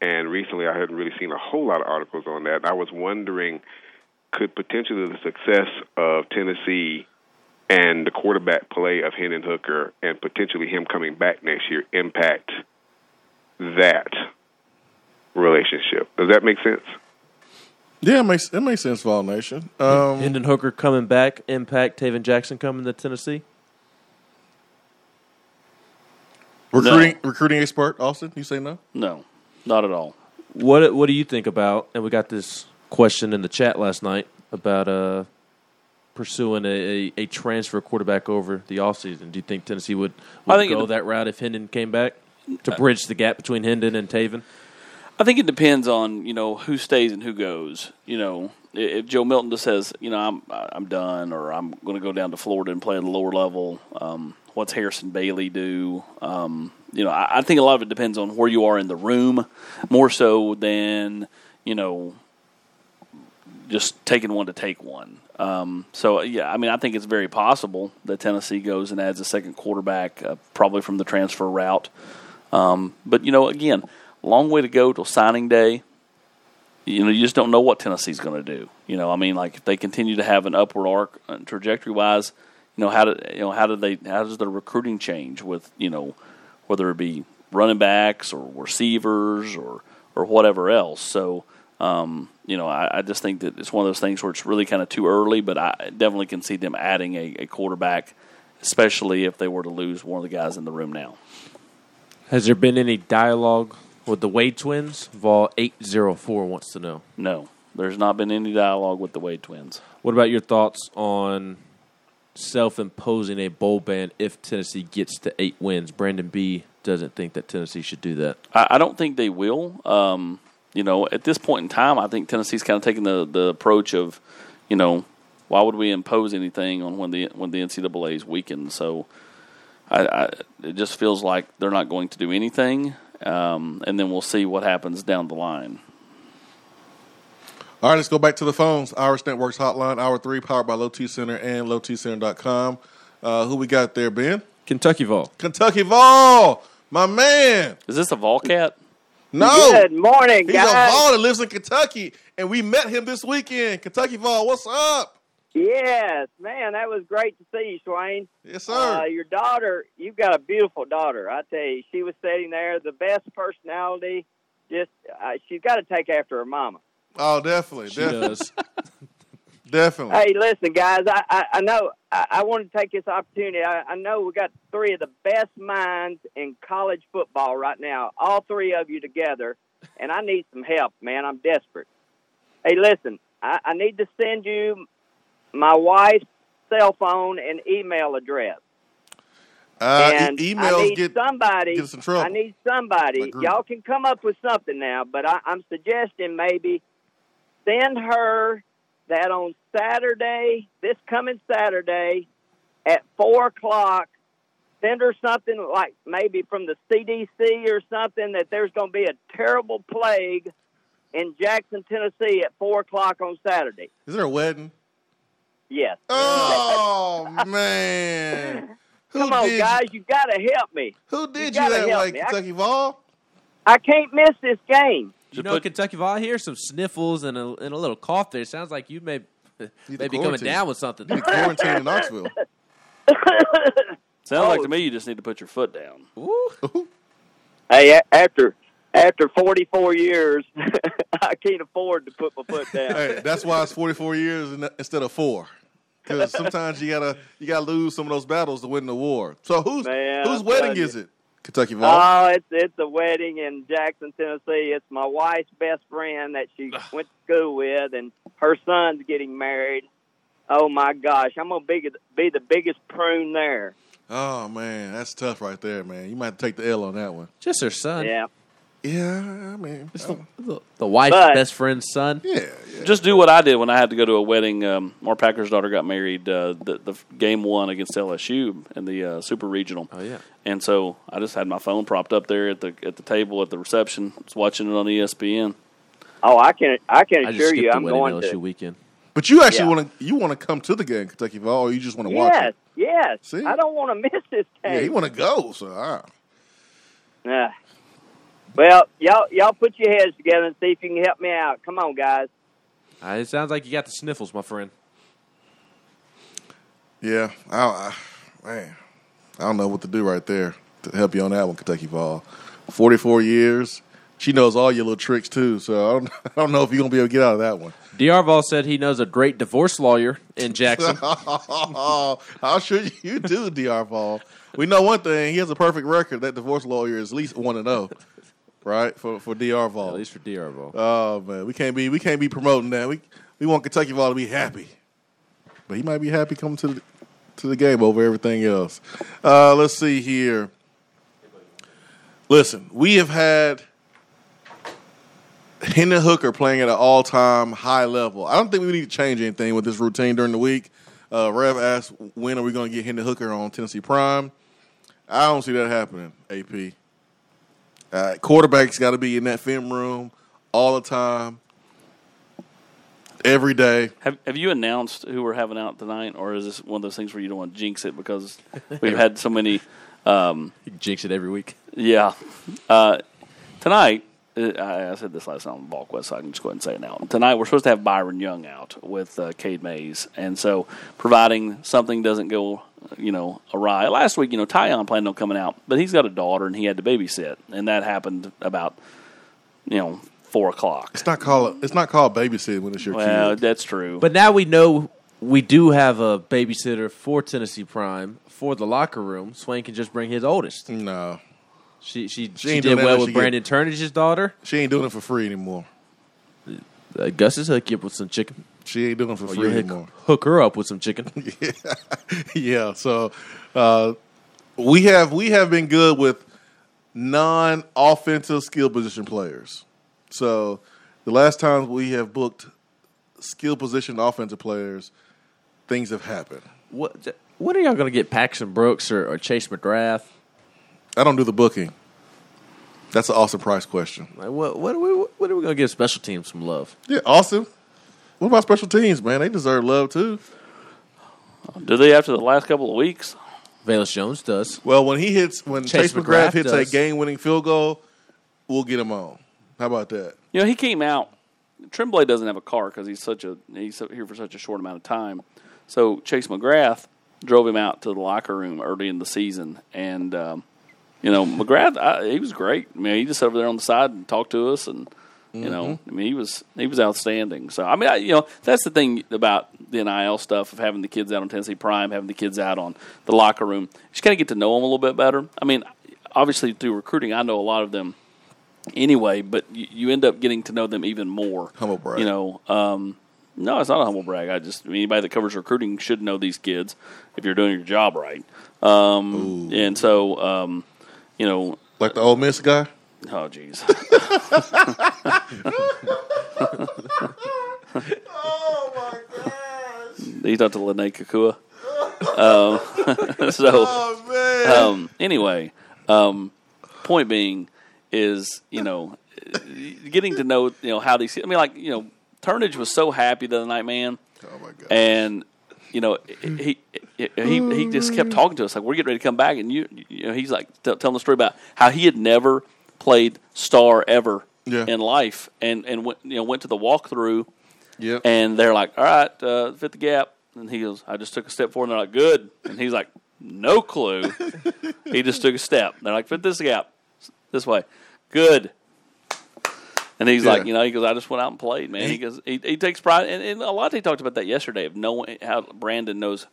and recently I hadn't really seen a whole lot of articles on that. I was wondering, could potentially the success of Tennessee and the quarterback play of Hendon Hooker and potentially him coming back next year impact that relationship? Does that make sense? Yeah, it makes it makes sense for all nation. Um, Hendon Hooker coming back, impact Tayven Jackson coming to Tennessee. recruiting recruiting expert Austin, you say no? No, not at all. What What do you think about? And we got this question in the chat last night about uh, pursuing a, a, a transfer quarterback over the offseason. Do you think Tennessee would, would I think go it- that route if Hendon came back to bridge the gap between Hendon and Tayven? I think it depends on you know who stays and who goes. You know, if Joe Milton just says, you know, I'm I'm done, or I'm going to go down to Florida and play at the lower level. Um, what's Harrison Bailey do? Um, you know, I, I think a lot of it depends on where you are in the room, more so than you know just taking one to take one. Um, so yeah, I mean, I think it's very possible that Tennessee goes and adds a second quarterback, uh, probably from the transfer route. Um, but you know, again, long way to go till signing day. You know, you just don't know what Tennessee's going to do. You know, I mean, like if they continue to have an upward arc uh, trajectory wise, you know, how do you know how do they how does the recruiting change with you know whether it be running backs or receivers or or whatever else. So um, you know, I, I just think that it's one of those things where it's really kind of too early, but I definitely can see them adding a, a quarterback, especially if they were to lose one of the guys in the room now. Has there been any dialogue with the Wade twins? Vol eight zero four wants to know. No, there's not been any dialogue with the Wade twins. What about your thoughts on self-imposing a bowl ban if Tennessee gets to eight wins? Brandon B doesn't think that Tennessee should do that. I, I don't think they will. Um, you know, at this point in time, I think Tennessee's kind of taking the, the approach of, you know, why would we impose anything on when the when the NCAA is weakened? So, I, I it just feels like they're not going to do anything, um, and then we'll see what happens down the line. All right, let's go back to the phones. Irish Networks Hotline, Hour 3, powered by Low T Center and lowtcenter.com. Uh, who we got there, Ben? Kentucky Vol. Kentucky Vol, my man. Is this a Vol cat? No. Good morning, He's guys. a Vol that lives in Kentucky, and we met him this weekend. Kentucky Vol, what's up? Yes, man, that was great to see you, Swain. Yes, sir. Uh, your daughter, you've got a beautiful daughter. I tell you, she was sitting there, the best personality. Just, uh, she's got to take after her mama. Oh, definitely. She definitely. does. Definitely. Hey, listen, guys. I I, I know. I, I want to take this opportunity. I, I know we got three of the best minds in college football right now. All three of you together, and I need some help, man. I'm desperate. Hey, listen. I, I need to send you my wife's cell phone and email address. Uh, e- and emails I need get somebody. get trouble. I need somebody. Y'all can come up with something now, but I, I'm suggesting maybe send her that on Saturday, this coming Saturday, at four o'clock. Send her something like maybe from the CDC or something that there's going to be a terrible plague in Jackson, Tennessee, at four o'clock on Saturday. Is there a wedding? Yes. Oh man! Who Come on, guys, you got to help me. Who did You you, that help way, me. I- Kentucky Vol? I can't miss this game. You know, Kentucky Vol, I hear some sniffles and a, and a little cough there. Sounds like you may, may be coming down with something. You quarantine in Knoxville. Sounds like Oh. to me you just need to put your foot down. Ooh. Hey, after after 44 years, I can't afford to put my foot down. Hey, that's why it's 44 years instead of four. Because sometimes you gotta you gotta lose some of those battles to win the war. So who's Man, whose wedding is it? Kentucky Vol. Oh, it's it's a wedding in Jackson, Tennessee. It's my wife's best friend that she went to school with, and her son's getting married. Oh my gosh, I'm gonna be be the biggest prune there. oh man, that's tough right there, man. You might have to take the L on that one. Just her son. Yeah. Yeah, I mean, The, the wife's But- best friend's son. Yeah. yeah. Just do what I did when I had to go to a wedding. Um, Mark Packer's daughter got married. Uh, the, the game one against LSU in the uh, Super Regional. Oh yeah. And so I just had my phone propped up there at the at the table at the reception, was watching it on ESPN. Oh, I can I can I just assure skipped you, the I'm wedding going LSU to. weekend. But you actually Yeah. want to you want to come to the game, Kentucky Vol, or you just want to watch Yes, it? yes. See? I don't want to miss this game. Yeah, you want to go. So, all right. Yeah. Well, y'all y'all put your heads together and see if you can help me out. Come on, guys. Uh, it sounds like you got the sniffles, my friend. Yeah, I, I, man, I don't know what to do right there to help you on that one, Kentucky Vol. Forty-four years. She knows all your little tricks too, so I don't, I don't know if you're gonna be able to get out of that one. Diarval said he knows a great divorce lawyer in Jackson. How should you do, Dr. Vol? We know one thing: he has a perfect record. That divorce lawyer is at least one and zero, right? For for Dr. Vol, At least for Diarval. Oh man, we can't be we can't be promoting that. We we want Kentucky Vol to be happy, but he might be happy coming to the to the game over everything else. Uh, let's see here. Listen, we have had Hendon Hooker playing at an all time high level. I don't think we need to change anything with this routine during the week. Uh, Rev asked, when are we going to get Hendon Hooker on Tennessee Prime? I don't see that happening, AP. Uh, quarterback's got to be in that film room all the time, every day. Have Have you announced who we're having out tonight, or is this one of those things where you don't want to jinx it because we've had so many? Um, you jinx it every week. Yeah. Uh, tonight, uh, I, I said this last night on VolQuest, so I can just go ahead and say it now. Tonight, we're supposed to have Byron Young out with uh, Cade Mays, and so providing something doesn't go, you know, awry. Last week, you know, Tiyon planned on coming out, but he's got a daughter and he had to babysit, and that happened about, you know, four o'clock. It's not called it's not called babysitting when it's your Well, kid. that's true. But now we know we do have a babysitter for Tennessee Prime for the locker room. Swain can just bring his oldest. No. She she, She she, did well with she get- Brandon Turnage's daughter. She ain't doing it for free anymore. Uh, Gus is hook you up with some chicken. She ain't doing it for Or free anymore. hook her up with some chicken. yeah. So uh, we have we have been good with non-offensive skill position players. So the last time we have booked skill position offensive players, things have happened. What what are y'all going to get Paxton Brooks or, or Chase McGrath? I don't do the booking. That's an awesome price question. Like, what what are we what are we going to give special teams some love? Yeah, awesome. What about special teams, man? They deserve love too. Do they after the last couple of weeks? Velus Jones does. Well, when he hits, when Chase, Chase McGrath, McGrath hits does. a game-winning field goal, we'll get him on. How about that? You know, he came out. Tremblay doesn't have a car because he's such a he's here for such a short amount of time. So Chase McGrath drove him out to the locker room early in the season, and um, you know McGrath I, he was great. I mean, he just sat over there on the side and talked to us, and you know, I mean, he was he was outstanding. So I mean, I, you know, that's the thing about the NIL stuff of having the kids out on Tennessee Prime, having the kids out on the locker room. You just kind of get to know them a little bit better. I mean, obviously through recruiting, I know a lot of them anyway, but you, you end up getting to know them even more. Humble brag. You know, um, no, it's not a humble brag. I just I mean, anybody that covers recruiting should know these kids if you're doing your job right. Um, and so, um, you know, like the Ole Miss guy. Oh, jeez. oh my gosh! He's not to Lene Kakua. Um, so, Oh, um, anyway, um, point being is you know getting to know you know how these. I mean, like you know, Turnage was so happy the other night, man. Oh my god! And you know, he he he just kept talking to us like we're getting ready to come back, and you you know he's like t- telling the story about how he had never played star ever Yeah. in life, and and went you know went to the walkthrough. Yep. And they're like, "All right, uh, fit the gap." And he goes, "I just took a step forward." And they're like, "Good." And he's like, "No clue." he just took a step. They're like, "Fit this gap this way." Good. And he's Yeah. like, you know, he goes, I just went out and played, man. He goes, he, he takes pride, and, and a lot he talked about that yesterday of knowing how Brandon knows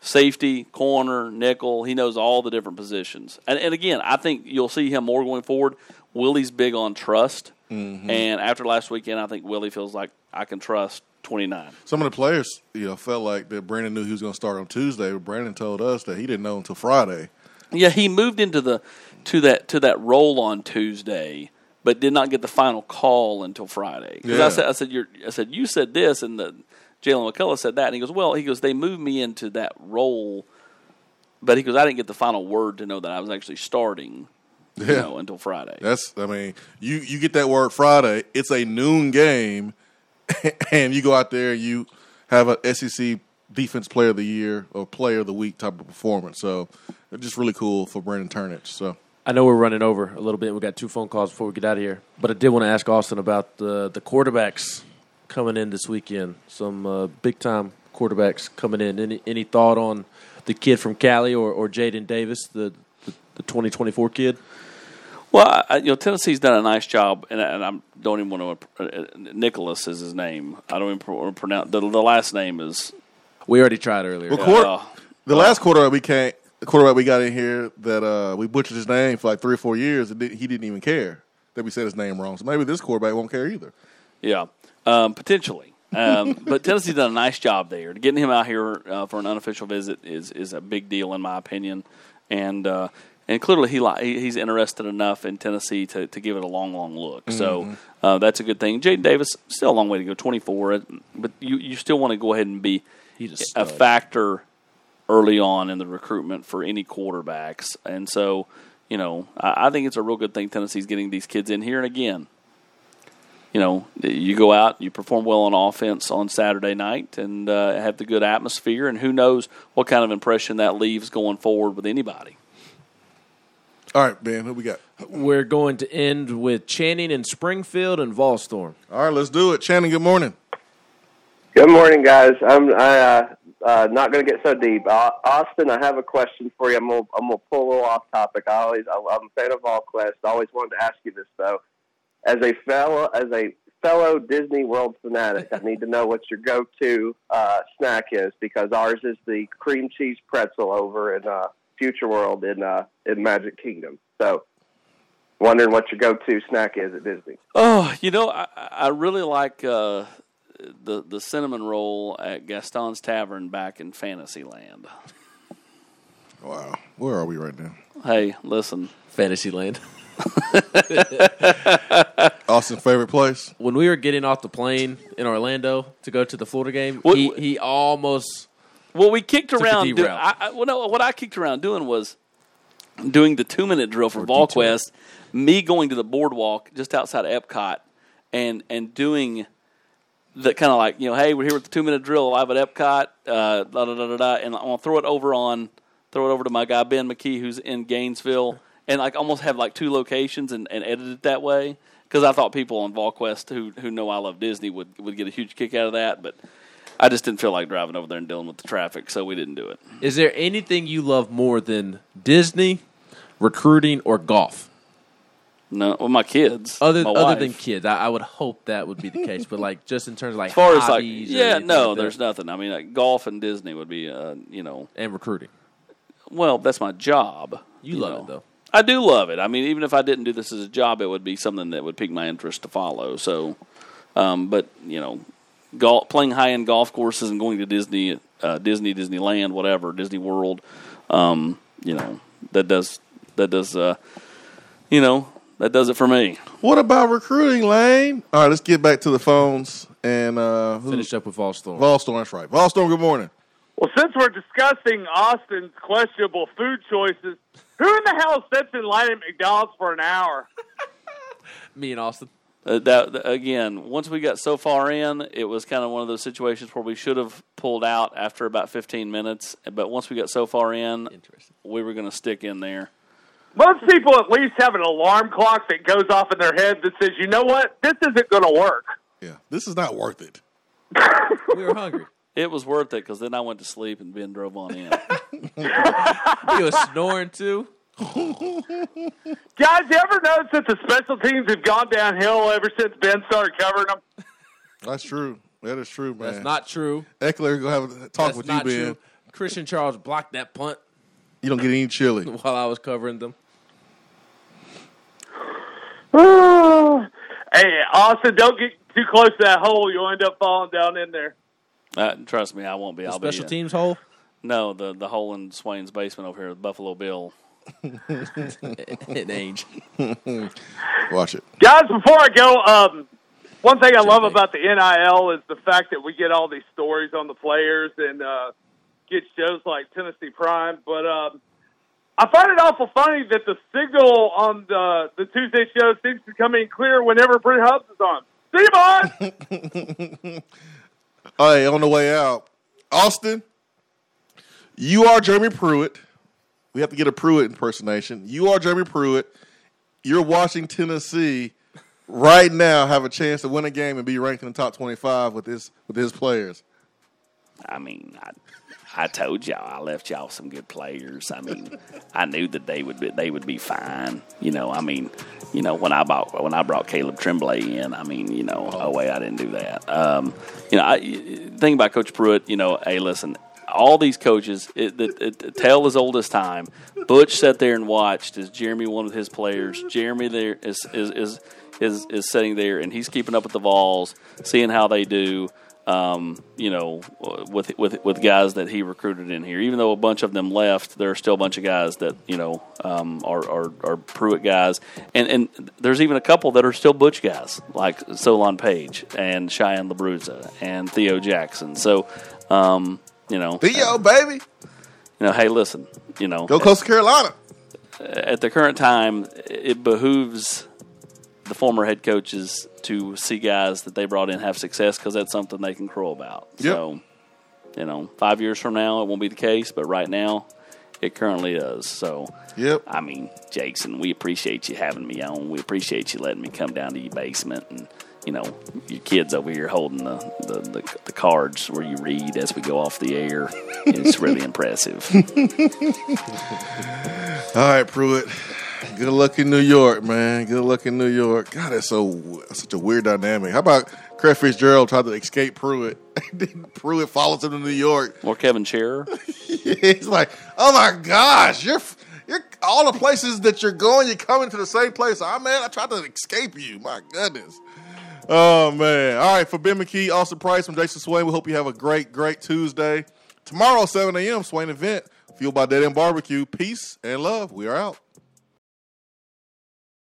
safety, corner, nickel. He knows all the different positions. And, and again, I think you'll see him more going forward. Willie's big on trust, Mhm. and after last weekend, I think Willie feels like I can trust twenty nine. Some of the players, you know, felt like that Brandon knew he was going to start on Tuesday, but Brandon told us that he didn't know until Friday. Yeah, he moved into the to that to that role on Tuesday, but did not get the final call until Friday. Because I said, I said, You're, I said, you said this, and the Jaylen McCollough said that, and he goes, well, he goes, they moved me into that role, but he goes, I didn't get the final word to know that I was actually starting, you know, until Friday. That's, I mean, you you get that word Friday. It's a noon game, and you go out there and you have a SEC Defense Player of the Year or Player of the Week type of performance. So it's just really cool for Brandon Turnage. So I know we're running over a little bit. We got two phone calls before we get out of here, but I did want to ask Austin about the the quarterbacks coming in this weekend. Some uh, big time quarterbacks coming in. Any any thought on the kid from Cali or, or Jadyn Davis, the the, the twenty twenty four kid? Well, I, I- you know, Tennessee's done a nice job, and, I- and I don't even want to. Uh, Nicholas is his name. I don't even pro- pronounce the, the last name is. We already tried earlier. Well, quar- Uh, the last quarterback we came, the quarterback we got in here that uh, we butchered his name for like three or four years, and he didn't even care that we said his name wrong. So maybe this quarterback won't care either. Yeah, um, potentially. Um, but Tennessee's done a nice job there. Getting him out here uh, for an unofficial visit is is a big deal in my opinion, and uh, and clearly he li- he's interested enough in Tennessee to, to give it a long, long look. So Mhm. uh, that's a good thing. Jadyn Davis still a long way to go, twenty four, but you you still want to go ahead and be a a factor early on in the recruitment for any quarterbacks, and so. You know, I, I think it's a real good thing Tennessee's getting these kids in here. And again, you know, you go out, you perform well on offense on Saturday night, and uh, have the good atmosphere, and who knows what kind of impression that leaves going forward with anybody. All right, Ben, who we got? We're going to end with Channing and Springfield and Volstorm. All right, let's do it. Channing, good morning. Good morning, guys. I'm I, uh, uh, not going to get so deep. Uh, Austin, I have a question for you. I'm going I'm to pull a little off topic. I always I, I'm a fan of all VolQuest. I always wanted to ask you this though. As a fellow as a fellow Disney World fanatic, I need to know what your go-to uh, snack is because ours is the cream cheese pretzel over in uh, Future World in uh, in Magic Kingdom. So, wondering what your go-to snack is at Disney. Oh, you know, I, I really like uh, the the cinnamon roll at Gaston's Tavern back in Fantasyland. Wow, where are we right now? Hey, listen, Fantasyland. Austin's favorite place. When we were getting off the plane in Orlando to go to the Florida game, What- he, he almost Well, we kicked Took a around. Do, derail. I, I, well, no, what I kicked around doing was doing the two minute drill for Or VolQuest. Me going to the boardwalk just outside of Epcot and and doing the kind of like you know, hey, we're here with the two minute drill live at Epcot. Uh, da da da da da, and I'm gonna throw it over on throw it over to my guy Ben McKee who's in Gainesville, and like almost have like two locations and, and edit it that way because I thought people on VolQuest who who know I love Disney would would get a huge kick out of that, but. I just didn't feel like driving over there and dealing with the traffic, so we didn't do it. Is there anything you love more than Disney, recruiting, or golf? No, well, my kids, Other my other than kids, I, I would hope that would be the case. But like, just in terms of like as far as like, yeah, no, like there's nothing. I mean, like, golf and Disney would be, uh, you know, and recruiting. Well, that's my job. You love it, though. I do love it. I mean, even if I didn't do this as a job, it would be something that would pique my interest to follow. So, um, but you know, golf, playing high end golf courses and going to Disney, uh, Disney, Disneyland, whatever, Disney World, um, you know, that does that does, uh, you know, that does it for me. What about recruiting, Lane? All right, let's get back to the phones and uh, Finish up with Volstorm. Volstorm, that's right. Volstorm, good morning. Well, since we're discussing Austin's questionable food choices, who in the hell sits in line at McDonald's for an hour? Me and Austin. Uh, that that- again, once we got so far in, it was kind of one of those situations where we should have pulled out after about 15 minutes. But once we got so far in, we were going to stick in there. Most people at least have an alarm clock that goes off in their head that says, you know what, this isn't going to work. Yeah, this is not worth it. we were hungry. It was worth it because then I went to sleep and Ben drove on in. He was snoring too. Guys, you ever notice that the special teams have gone downhill ever since Ben started covering them? That's true. That is true, man. That's not true. Ekeler gonna have a talk That's with you, Ben. true. Christian Charles blocked that punt You don't get any chili. while I was covering them. hey, Austin, don't get too close to that hole. You'll end up falling down in there. Uh, trust me, I won't be. The I'll special be, uh, teams hole. No, the the hole in Swain's basement over here, Buffalo Bill. in age. Watch it. Guys, before I go, um, one thing I love about the NIL is the fact that we get all these stories on the players and uh, get shows like Tennessee Prime. But um, I find it awful funny that the signal on the the Tuesday show seems to come in clear whenever Brent Hubbs is on. See you, bud. Hey, on the way out, Austin, you are Jeremy Pruitt. We have to get a Pruitt impersonation. You are Jeremy Pruitt. You're watching Tennessee right now have a chance to win a game and be ranked in the top 25 with his with his players. I mean, I, I told y'all I left y'all some good players. I mean, I knew that they would be, they would be fine. You know, I mean, you know when I bought when I brought Caleb Tremblay in, I mean, you know, oh I didn't do that. Um, you know, I think about Coach Pruitt. You know, hey, listen, all these coaches, it, it, it, tale as old as time. Butch sat there and watched as Jeremy, one of his players, Jeremy there is is is is, is sitting there and he's keeping up with the Vols, seeing how they do um, you know, with with with guys that he recruited in here. Even though a bunch of them left, there are still a bunch of guys that you know um, are, are are Pruitt guys, and and there's even a couple that are still Butch guys, like Solon Page and Cheyenne Labruzza and Theo Jackson. So, um, you know, Theo, baby, you know, hey, listen, you know, go Coastal Carolina. At the current time, it behooves the former head coaches to see guys that they brought in have success because that's something they can crow about. Yep. So, you know, five years from now, it won't be the case, but right now, it currently is. So, yep. I mean, Jason, we appreciate you having me on. We appreciate you letting me come down to your basement and. You know, your kids over here holding the, the, the, the cards where you read as we go off the air. It's really impressive. All right, Pruitt. Good luck in New York, man. Good luck in New York. God, that's so such a weird dynamic. How about Craig Fitzgerald tried to escape Pruitt? Pruitt follows him to New York. Or Kevin Sherrer. He's like, oh my gosh, you're you're all the places that you're going, you're coming to the same place. Oh man, I tried to escape you. My goodness. Oh man. All right, for Ben McKee, Austin Price, from Jason Swain. We hope you have a great, great Tuesday. Tomorrow, 7 a.m. Swain event, fueled by Dead End Barbecue. Peace and love. We are out.